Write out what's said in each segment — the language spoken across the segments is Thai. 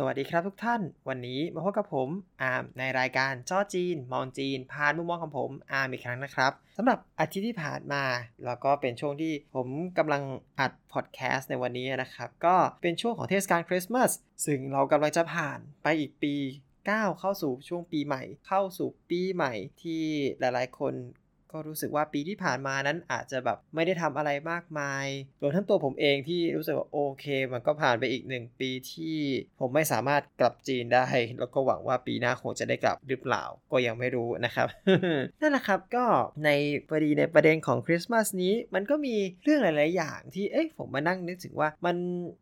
สวัสดีครับทุกท่าน วันนี้มาพบกับผมอาร์มในรายการจ้อจีน มองจีน ผ่านมุมมองของผมอาร์มอีกครั้งนะครับสำหรับอาทิตย์ที่ผ่านมา แล้วก็เป็นช่วงที่ผมกำลังอัดพอดแคสต์ในวันนี้นะครับ ก็เป็นช่วงของเทศกาลคริสต์มาสซึ่งเรากำลังจะผ่านไปอีกปีก้าวเข้าสู่ช่วงปีใหม่ เข้าสู่ปีใหม่ที่หลายๆ คน ก็รู้สึกว่าปีที่ผ่านมานั้นอาจจะแบบไม่ได้ทำอะไรมากมายรวมทั้งตัวผมเองที่รู้สึกว่าโอเค มันก็ผ่านไปอีกหนึ่งปีที่ผมไม่สามารถกลับจีนได้ แล้วก็หวังว่าปีหน้าคงจะได้กลับหรือเปล่าก็ยังไม่รู้นะครับนั่นแหละครับก็ในพอดีในประเด็นของคริสต์มาสนี้ มันก็มีเรื่องหลาย ๆ อย่างที่เอ๊ะผมมานั่งนึกถึงว่ามัน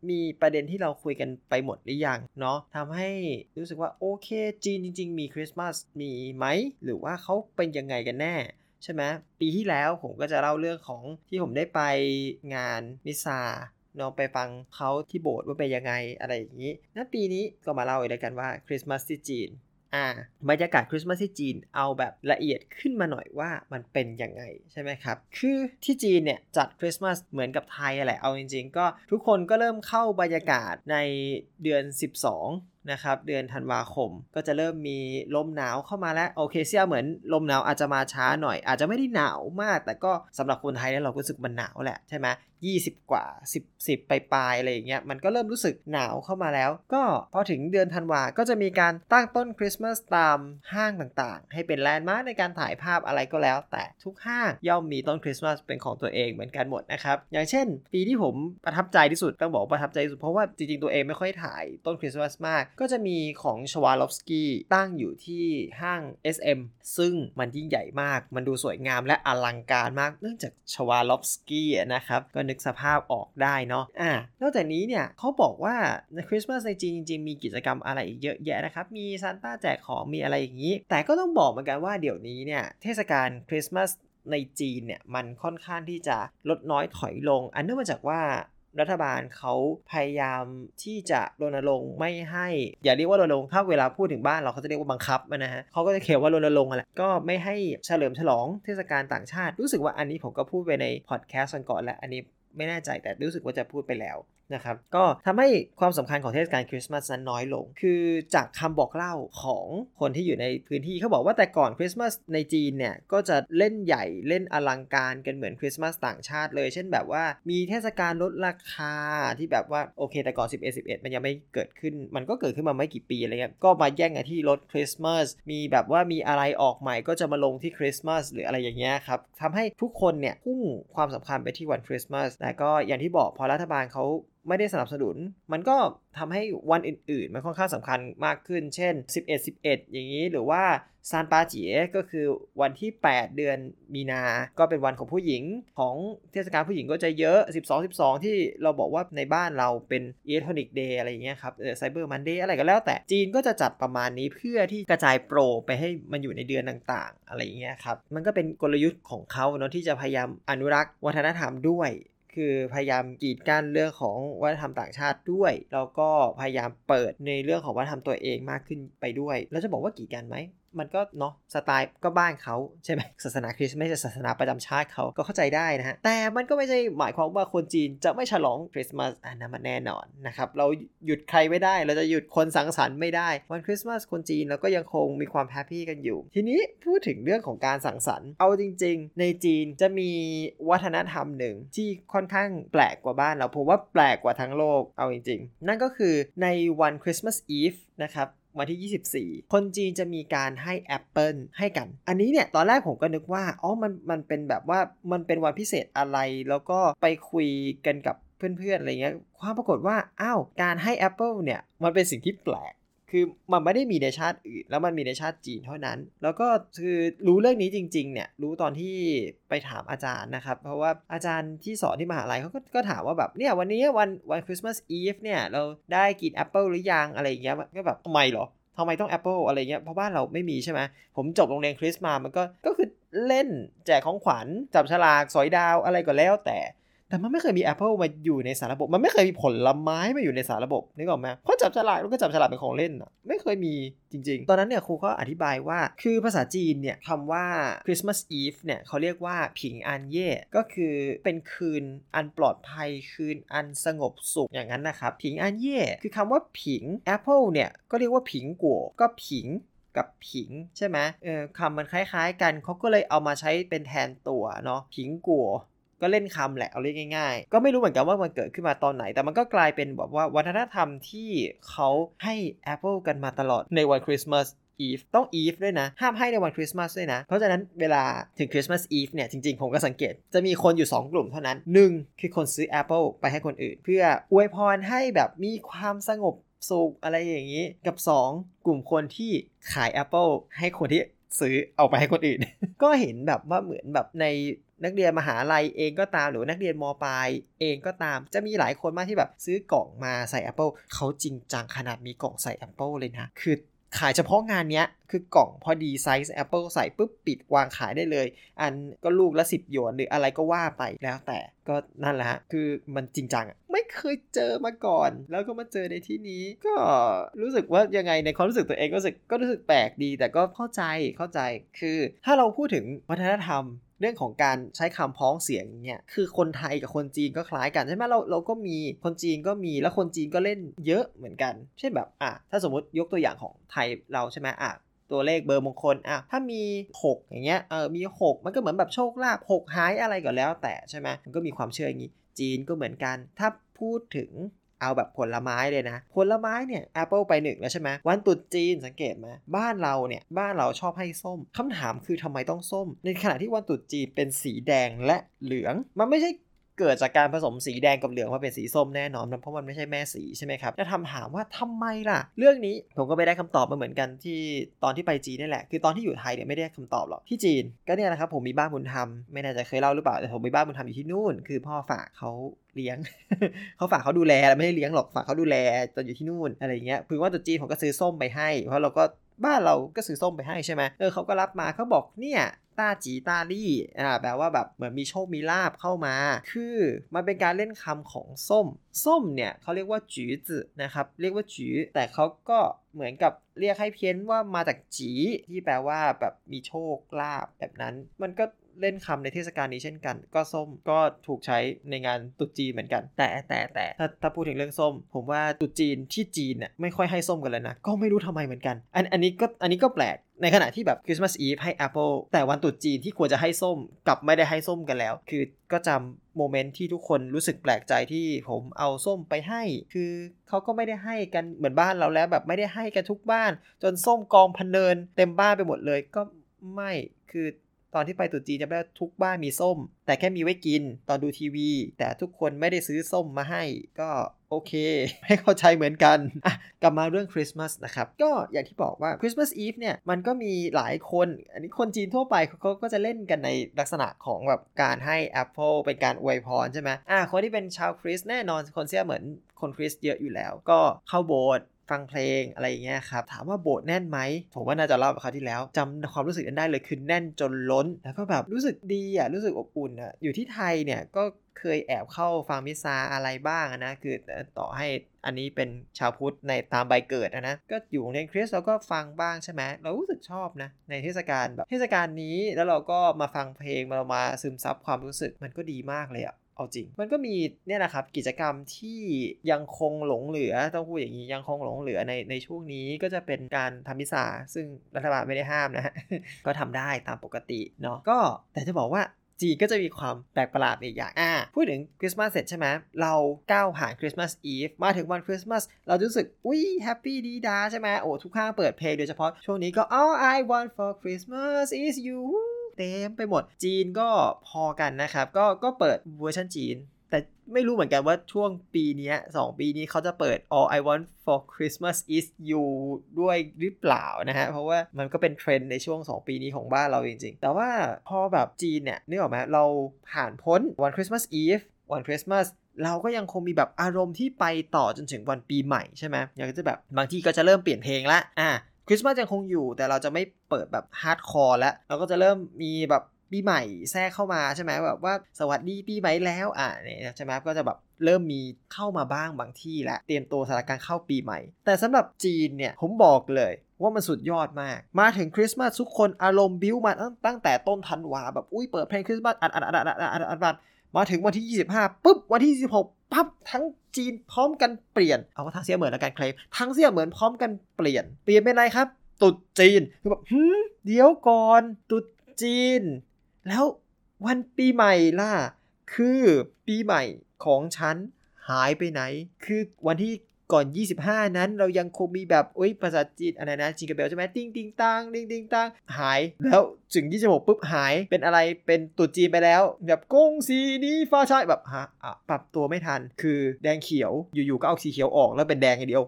มีประเด็นที่เราคุยกันไปหมดหรือยังเนาะทำให้รู้สึกว่าโอเคจีนจริง ๆ มีคริสต์มาสมีไหมหรือว่าเขาเป็นยังไงกันแน่ ใช่ไหมปีที่แล้วผมก็จะเล่าเรื่องของที่ผมได้ไปงานมิซาเนาะไปฟังเขาที่โบสถ์ว่าเป็นยังไงอะไรอย่างนี้นั้นปีนี้ก็มาเล่าอีกแล้วกันว่าคริสต์มาสที่จีนอ่าบรรยากาศคริสต์มาสที่จีนเอาแบบละเอียดขึ้นมาหน่อยว่ามันเป็นยังไงใช่ไหมครับ คือที่จีนเนี่ยจัดคริสต์มาสเหมือนกับไทยแหละเอาจริง ๆ ก็ทุกคนก็เริ่มเข้าบรรยากาศในเดือน 12 นะครับเดือนธันวาคม ก็จะเริ่มมีลมหนาวเข้ามาแล้วโอเคเซี่ยเหมินลมหนาวอาจจะมาช้าหน่อย อาจจะไม่ได้หนาวมาก แต่ก็สำหรับคนไทยแล้วเราก็รู้สึกมันหนาวแหละใช่ไหม20กว่า10 10ปลายๆอะไรอย่างเงี้ยมันก็เริ่มรู้สึกหนาวเข้ามาแล้ว ก็พอถึงเดือนธันวาก็จะมีการตั้งต้นคริสต์มาสตามห้างต่างๆ ให้เป็น landmark ในการถ่ายภาพอะไรก็แล้ว แต่ทุกห้างย่อมมีต้นคริสต์มาสเป็นของตัวเองเหมือนกันหมดนะครับอย่างเช่น ปีที่ผมประทับใจที่สุดต้องบอกประทับใจที่สุดเพราะว่าจริงๆตัวเองไม่ค่อยถ่ายต้นคริสต์มาสมากก็จะมีของชวาลอฟสกี้ตั้งอยู่ที่ห้าง SM ซึ่งมันยิ่งใหญ่มาก มันดูสวยงามและอลังการมาก เนื่องจากชวาลอฟสกี้นะครับ ก็นึกสภาพออกได้เนาะ อ่านอกจากนี้เนี่ยเขาบอกว่าในคริสต์มาสในจีนจริงๆ มีกิจกรรมอะไรอีกเยอะแยะนะครับ มีซานต้าแจกของ มีอะไรอย่างนี้ แต่ก็ต้องบอกเหมือนกันว่าเดี๋ยวนี้เนี่ย เทศกาลคริสต์มาสในจีนเนี่ยมันค่อนข้างที่จะลดน้อยถอยลง อันเนื่องมาจากว่า รัฐบาลเขาพยายามที่จะรณรงค์ไม่ให้ อย่าเรียกว่ารณรงค์ถ้าเวลาพูดถึงบ้านเราเขาจะเรียกว่าบังคับนะฮะเขาก็จะเขียนว่ารณรงค์อะไรก็ไม่ให้เฉลิมฉลองเทศกาลต่างชาติ รู้สึกว่าอันนี้ผมก็พูดไปในพอดแคสต์ก่อนแล้วอันนี้ไม่แน่ใจแต่รู้สึกว่าจะพูดไปแล้ว นะครับก็ทำให้ความสำคัญของเทศกาลคริสต์มาสนั้นน้อยลง คือจากคำบอกเล่าของคนที่อยู่ในพื้นที่เขาบอกว่าแต่ก่อนคริสต์มาสในจีนเนี่ย ก็จะเล่นใหญ่เล่นอลังการกันเหมือนคริสต์มาสต่างชาติเลย เช่นแบบว่ามีเทศกาลลดราคาที่แบบว่าโอเค แต่ก่อน 11 11 มันยังไม่เกิดขึ้น มันก็เกิดขึ้นมาไม่กี่ปีอะไรเงี้ยก็มาแย่งกันที่ลดคริสต์มาสมีแบบว่ามีอะไรออกใหม่ก็จะมาลงที่คริสต์มาสหรืออะไรอย่างเงี้ยครับทำให้ทุกคนเนี่ยพุ่งความสำคัญไปที่วันคริสต์มาสแต่ก็อย่างที่บอกพอรัฐบาลเขา ไม่ได้สนับสนุน มันก็ทำให้วันอื่นๆ มันค่อนข้างสำคัญมากขึ้น เช่น 11 11 อย่างนี้หรือว่าซานปาจีก็คือวันที่ 8 เดือนมีนา ก็เป็นวันของผู้หญิงของเทศกาลผู้หญิงก็จะเยอะ 12 12 ที่เราบอกว่าในบ้านเราเป็น electronics day อะไรอย่างเงี้ยครับ Cyber Monday อะไรก็แล้วแต่จีนก็จะจัดประมาณนี้เพื่อที่กระจายโปรไปให้มันอยู่ในเดือนต่างๆ อะไรอย่างเงี้ยครับ มันก็เป็นกลยุทธ์ของเขาเนาะที่จะพยายามอนุรักษ์วัฒนธรรมด้วย คือพยายามกีดกั้นเรื่องของวัฒนธรรมต่างชาติด้วย แล้วก็พยายามเปิดในเรื่องของวัฒนธรรมตัวเองมากขึ้นไปด้วย แล้วจะบอกว่ากีดกันไหม มันก็เนาะสไตล์ก็บ้านเขาใช่ไหมศาสนาคริสต์ไม่ใช่ศาสนาประจำชาติเขาก็เข้าใจได้นะฮะ แต่มันก็ไม่ใช่หมายความว่าคนจีนจะไม่ฉลองคริสต์มาสอันนั้นมันแน่นอนนะครับเราหยุดใครไม่ได้ เราจะหยุดคนสังสรรค์ไม่ได้ วันคริสต์มาสคนจีนเราก็ยังคงมีความ happy กันอยู่ ทีนี้พูดถึงเรื่องของการสังสรรค์เอาจริง ๆ ในจีนจะมีวัฒนธรรมหนึ่งที่ค่อนข้างแปลกกว่าบ้านเราผมว่าแปลกกว่าทั้งโลกเอาจริง ๆ นั่นก็คือในวัน Christmas Eve นะครับ วันที่ 24 คนจีนจะมีการให้แอปเปิลให้กัน อันนี้เนี่ยตอนแรกผมก็นึกว่าอ๋อมันมันเป็นแบบว่ามันเป็นวันพิเศษอะไรแล้วก็ไปคุยกันกับเพื่อนๆ อะไรเงี้ย ความปรากฏว่า อ้าว การให้แอปเปิลเนี่ย มันเป็นสิ่งที่แปลก คือมันไม่ได้มีในชาติอื่นแล้วมันมีในชาติจีนเท่านั้น แล้วก็คือรู้เรื่องนี้จริง ๆ เนี่ยรู้ตอนที่ไปถามอาจารย์นะครับ เพราะว่าอาจารย์ที่สอนที่มหาลัยเขาก็ก็ถามว่าแบบเนี่ยวันนี้วันวัน Christmas Eve เนี่ยเราได้กินแอปเปิลหรือยังอะไรอย่างเงี้ยก็แบบทำไมเหรอทำไมต้อง แอปเปิล อะไรเงี้ย เพราะบ้านเราไม่มีใช่ไหม ผมจบโรงเรียนคริสต์มา มันก็ ก็คือเล่นแจกของขวัญ จับฉลาก สอยดาวอะไรก็แล้วแต่ แต่มันไม่เคยมีแอปเปิลมาอยู่ในสารระบบ มันไม่เคยมีผลไม้มาอยู่ในสารระบบนึกออกไหมเพราะจับฉลากแล้วก็จับฉลากเป็นของเล่นอะไม่เคยมีจริง ๆ ตอนนั้นเนี่ยครูก็อธิบายว่าคือภาษาจีนเนี่ยคำว่า Christmas Eve เนี่ยเขาเรียกว่า平安夜ก็คือเป็นคืนอันปลอดภัยคืนอันสงบสุขอย่างนั้นนะครับผิงอันเย่คือคำว่าผิง Apple เนี่ยก็เรียกว่าผิงกัวก็ผิงกับผิงใช่ไหมเออคำมันคล้ายๆกันเขาก็เลยเอามาใช้เป็นแทนตัวเนาะผิงกัว ก็เล่นคำแหละเอาเรียกง่าย ๆ ก็ไม่รู้เหมือนกันว่ามันเกิดขึ้นมาตอนไหน แต่มันก็กลายเป็นแบบว่าวัฒนธรรมที่เขาให้ Apple กันมาตลอดในวันคริสต์มาส Eve ต้อง Eve ด้วยนะ ห้ามให้ในวันคริสต์มาสด้วยนะ เพราะฉะนั้นเวลาถึงคริสต์มาส Eve เนี่ย จริงๆ ผมก็สังเกต จะมีคนอยู่ 2 กลุ่มเท่านั้น 1 คือคนซื้อ Apple ไปให้คนอื่น เพื่ออวยพรให้แบบมีความสงบสุขอะไรอย่างนี้ กับ 2 กลุ่มคนที่ขาย Apple ให้คนที่ซื้อเอาไปให้คนอื่น ก็เห็นแบบว่าเหมือนแบบใน นักเรียนมหาลัยเองก็ตามหรือนักเรียนมปลายเองก็ตาม จะมีหลายคนมากที่แบบซื้อกล่องมาใส่ Apple เขาจริงจังขนาดมีกล่องใส่ Apple เลยนะคือขายเฉพาะงานเนี้ยคือกล่องพอดีไซส์ Apple ใส่ปุ๊บปิดวางขายได้เลย อันก็ลูกละ 10 หยวนหรืออะไรก็ว่าไปแล้วแต่ก็นั่นแหละฮะ คือมันจริงจังไม่เคยเจอมาก่อน แล้วก็มาเจอในที่นี้ ก็รู้สึกว่ายังไงในความรู้สึกตัวเองก็รู้สึกก็รู้สึกแปลกดี แต่ก็เข้าใจเข้าใจคือถ้าเราพูดถึงวัฒนธรรมเรื่องของการใช้คำพ้องเสียงเนี่ยคือคนไทยกับคนจีนก็คล้ายกันใช่ไหมเราเราก็มีคนจีนก็มีแล้วคนจีนก็เล่นเยอะเหมือนกัน เช่นแบบอะถ้าสมมติยกตัวอย่างของไทยเราใช่ไหมอะ ตัวเลขเบอร์มงคลอะถ้ามี 6 อย่างเงี้ยเออมี 6 มันก็เหมือนแบบโชคลาภ6หายอะไรก็แล้วแต่ใช่ไหมมันก็มีความเชื่ออย่างนี้ จีนก็เหมือนกัน ถ้าพูดถึงเอาแบบผลไม้เลยนะ ผลไม้เนี่ย Apple ไปหนึ่งแล้วใช่ไหมวันตรุษจีนสังเกตไหมบ้านเราเนี่ย บ้านเราชอบให้ส้มคำถามคือทำไมต้องส้ม ในขณะที่วันตรุษจีนเป็นสีแดงและเหลือง มันไม่ใช่ เกิดจากการผสมสีแดงกับเหลืองมาเป็นสีส้มแน่นอนนะเพราะมันไม่ใช่แม่สีใช่ไหมครับจะทำถามว่าทำไมล่ะ เรื่องนี้ผมก็ไปได้คำตอบมาเหมือนกันที่ตอนที่ไปจีนนี่แหละ คือตอนที่อยู่ไทยเนี่ยไม่ได้คำตอบหรอกที่จีนก็เนี่ยนะครับผมมีบ้านบุญธรรมไม่แน่ใจเคยเล่าหรือเปล่าแต่ผมมีบ้านบุญธรรมอยู่ที่นู่น คือพ่อฝากเขาเลี้ยงเขาฝากเขาดูแลไม่ได้เลี้ยงหรอกฝากเขาดูแลตอนอยู่ที่นู่นอะไรเงี้ยคือว่าตุจีนผมก็ซื้อส้มไปให้เพราะเราก็บ้านเราก็ซื้อส้มไปให้ใช่ไหมเออเขาก็รับมาเขาบอกเนี่ย ตาจีตาลี่อ่าแปลว่าแบบเหมือนมีโชคมีลาบเข้ามา คือมันเป็นการเล่นคำของส้ม ส้มเนี่ยเขาเรียกว่าจืจืนะครับ เรียกว่าจืแต่เขาก็เหมือนกับเรียกให้เพี้ยนว่ามาจากจีที่แปลว่าแบบมีโชคลาบแบบนั้น มันก็ เล่นคำในเทศกาลนี้เช่นกัน ก็ส้มก็ถูกใช้ในงานตรุษจีนเหมือนกัน แต่แต่แต่ถ้าถ้าพูดถึงเรื่องส้ม ผมว่าตรุษจีนที่จีนเนี่ยไม่ค่อยให้ส้มกันเลยนะ ก็ไม่รู้ทำไมเหมือนกัน อันอันนี้ก็อันนี้ก็แปลกในขณะที่แบบคริสต์มาสอีฟให้ Apple แต่วันตรุษจีนที่ควรจะให้ส้มกลับไม่ได้ให้ส้มกันแล้ว คือก็จำโมเมนต์ที่ทุกคนรู้สึกแปลกใจที่ผมเอาส้มไปให้ คือเขาก็ไม่ได้ให้กันเหมือนบ้านเราแล้วแบบไม่ได้ให้กันทุกบ้าน จนส้มกองพันเนินเต็มบ้านไปหมดเลยก็ไม่คือ ตอนที่ไปตุจีนจะได้ทุกบ้านมีส้ม แต่แค่มีไว้กินตอนดูทีวี แต่ทุกคนไม่ได้ซื้อส้มมาให้ ก็โอเค ไม่เข้าใจเหมือนกันอะกลับมาเรื่องคริสต์มาสนะครับ ก็อย่างที่บอกว่าคริสต์มาสอีฟเนี่ย มันก็มีหลายคน อันนี้คนจีนทั่วไปเขาก็จะเล่นกันในลักษณะของแบบการให้ Apple เป็นการอวยพรใช่ไหมอะคนที่เป็นชาวคริสต์แน่นอนคนเสียเหมือนคนคริสต์เยอะอยู่แล้ว ก็เข้าโบสถ์ ฟังเพลงอะไรอย่างเงี้ยครับถามว่าโบสถ์แน่นไหมผมว่าน่าจะเล่าไปคราวที่แล้วจำความรู้สึกนั้นได้เลยคือแน่นจนล้น แล้วก็แบบรู้สึกดีอะรู้สึกอบอุ่นอะอยู่ที่ไทยเนี่ยก็เคยแอบเข้าฟังมิซาอะไรบ้างนะคือต่อให้อันนี้เป็นชาวพุทธในตามใบเกิดนะก็อยู่โรงเรียนคริสเราก็ฟังบ้างใช่ไหมเรารู้สึกชอบนะในเทศกาลแบบเทศกาลนี้แล้วเราก็มาฟังเพลงมามาซึมซับความรู้สึกมันก็ดีมากเลยอะ เอาจริง มันก็มีเนี่ยนะครับกิจกรรมที่ยังคงหลงเหลือต้องพูดอย่างนี้ยังคงหลงเหลือในในช่วงนี้ก็จะเป็นการทำมิสาซึ่งรัฐบาลไม่ได้ห้ามนะฮะก็ทำได้ตามปกติเนาะก็แต่จะบอกว่าจีนก็จะมีความแปลกประหลาดอีกอย่างอ่าพูดถึงคริสต์มาสเสร็จใช่ไหมเราก้าวผ่าน Christmas Eve มาถึงวันคริสต์มาสเรารู้สึก อุ้ย happy ดี๊ด๊าใช่ไหมโอ้ทุกห้างเปิดเพลงโดยเฉพาะช่วงนี้ก็ all I want for Christmas is you เต็มไปหมด จีนก็พอกันนะครับ ก็ก็เปิดเวอร์ชันจีน แต่ไม่รู้เหมือนกันว่าช่วงปีนี้2ปีนี้เขาจะเปิด All I Want for Christmas is You ด้วยหรือเปล่านะฮะ เพราะว่ามันก็เป็นเทรนด์ในช่วง 2 ปีนี้ของบ้านเราจริงๆ แต่ว่าพอแบบจีนเนี่ยนึกออกไหมเราผ่านพ้นวันคริสต์มาสอีฟวันคริสต์มาสเราก็ยังคงมีแบบอารมณ์ที่ไปต่อจนถึงวันปีใหม่ใช่ไหมอยากจะแบบบางทีก็จะเริ่มเปลี่ยนเพลงละอะ คริสต์มาสยังคงอยู่แต่เราจะไม่เปิดแบบ hardcore แล้วเราก็จะเริ่มมีแบบปีใหม่แทรกเข้ามาใช่ไหมแบบว่าสวัสดีปีใหม่แล้วอะเนี่ยใช่ไหมก็จะแบบเริ่มมีเข้ามาบ้างบางที่แล้วเตรียมตัวสถานการณ์เข้าปีใหม่ แต่สำหรับจีนเนี่ยผมบอกเลยว่ามันสุดยอดมาก มาถึงคริสต์มาสทุกคนอารมณ์บิ้วมาตั้งแต่ต้นธันวาแบบอุ้ยเปิดเพลงคริสต์มาสอัดอัดอัดอัดอัดอัดมาถึงวันที่ 25ปุ๊บวันที่ 26 ปั๊บทั้งจีนพร้อมกันเปลี่ยน เอาว่าทั้งเซี่ยเหมินแล้วกันเคลมทั้งเซี่ยเหมินพร้อมกันเปลี่ยน เปลี่ยนเป็นอะไรครับตรุษจีนคือแบบหืมเดี๋ยวก่อนตรุษจีน แล้ววันปีใหม่ล่ะ คือปีใหม่ของฉันหายไปไหน คือวันที่ ก่อน 25 นั้นเรายังคงมีแบบโอ้ยภาษาจีนอะไรนะ Jingle Bell ใช่ไหมติ้งติ้งตังติ้งติ้งตังหาย แล้วถึง 26 ปุ๊บหายเป็นอะไรเป็นตรุษจีนไปแล้ว แบบกงสีนี้ฟ้าชายแบบฮะอะปรับตัวไม่ทัน คือแดงเขียวอยู่ๆก็เอาสีเขียวออกแล้วเป็นแดงอย่างเดียว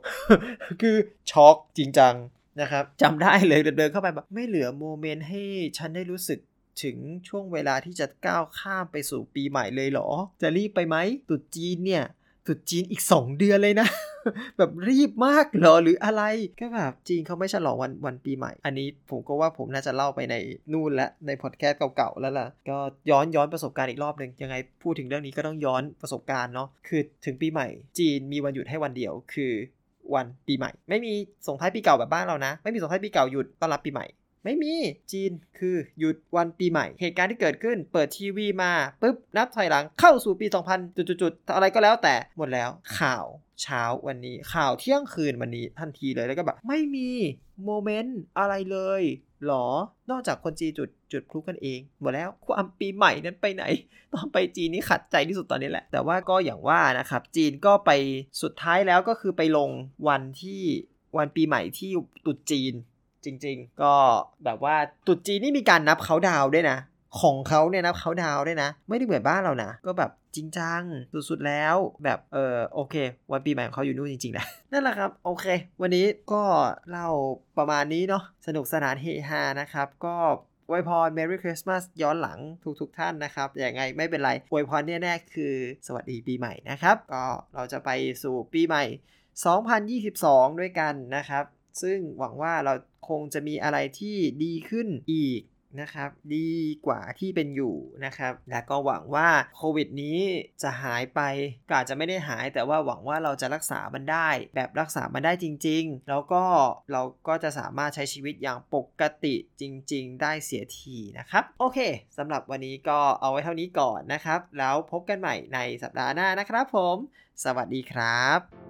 คือช็อกจริงจังนะครับจำได้เลยเดินเข้าไปแบบไม่เหลือโมเมนต์ให้ฉันได้รู้สึกถึงช่วงเวลาที่จะก้าวข้ามไปสู่ปีใหม่เลยเหรอ จะรีบไปไหมตุดจีนเนี่ย ตุดจีนอีก 2 เดือนเลยนะ แบบรีบมากเหรอหรืออะไรก็แบบจีนเขาไม่ฉลองวันวันปีใหม่ อันนี้ผมก็ว่าผมน่าจะเล่าไปในนู่นและในพอดแคสต์เก่าๆแล้วล่ะ ก็ย้อนย้อนประสบการณ์อีกรอบหนึ่งยังไงพูดถึงเรื่องนี้ก็ต้องย้อนประสบการณ์เนาะคือถึงปีใหม่ จีนมีวันหยุดให้วันเดียวคือวันปีใหม่ ไม่มีส่งท้ายปีเก่าแบบบ้านเรานะ ไม่มีส่งท้ายปีเก่าหยุดต้อนรับปีใหม่ ไม่มีจีนคือหยุดวันปีใหม่ เหตุการณ์ที่เกิดขึ้นเปิดทีวีมาปุ๊บนับถอยหลังเข้าสู่ปี 2000 จุดๆอะไรก็แล้วแต่หมดแล้วข่าวเช้าวันนี้ข่าวเที่ยงคืนวันนี้ทันทีเลยแล้วก็แบบไม่มีโมเมนต์อะไรเลยหรอนอกจากคนจีนจุดจุดพลุกันเองหมดแล้วความปีใหม่นั้นไปไหน ตอนไปจีนนี่ขัดใจที่สุดตอนนี้แหละ แต่ว่าก็อย่างว่านะครับ จีนก็ไปสุดท้ายแล้วก็คือไปลงวันที่วันปีใหม่ที่ตุดจีน จริง ๆ ก็แบบว่าตุดจีนนี่มีการนับเขาดาวด้วยนะ ของเขาเนี่ยนับเขาดาวด้วยนะ ไม่ได้เหมือนบ้านเรานะก็แบบจริงจังสุดๆแล้วแบบเออโอเค วันปีใหม่ของเขาอยู่นู่นจริงๆนะนั่นแหละครับโอเค วันนี้ก็เล่าประมาณนี้เนาะสนุกสนานเฮฮานะครับ ก็อวยพร Merry Christmas ย้อนหลังทุกๆทท่านนะครับอย่างไงไม่เป็นไรอวยพรแน่ๆคือสวัสดีปีใหม่นะครับ ก็เราจะไปสู่ปีใหม่ 2022 ด้วยกันนะครับ ซึ่งหวังว่าเราคงจะมีอะไรที่ดีขึ้นอีกนะครับดีกว่าที่เป็นอยู่นะครับ และก็หวังว่าโควิดนี้จะหายไปก็อาจจะไม่ได้หายแต่ว่าหวังว่าเราจะรักษามันได้ แบบรักษามันได้จริง ๆ แล้วก็เราก็จะสามารถใช้ชีวิตอย่างปกติจริง ๆ ได้เสียทีนะครับ โอเคสำหรับวันนี้ก็เอาไว้เท่านี้ก่อนนะครับ แล้วพบกันใหม่ในสัปดาห์หน้านะครับผม สวัสดีครับ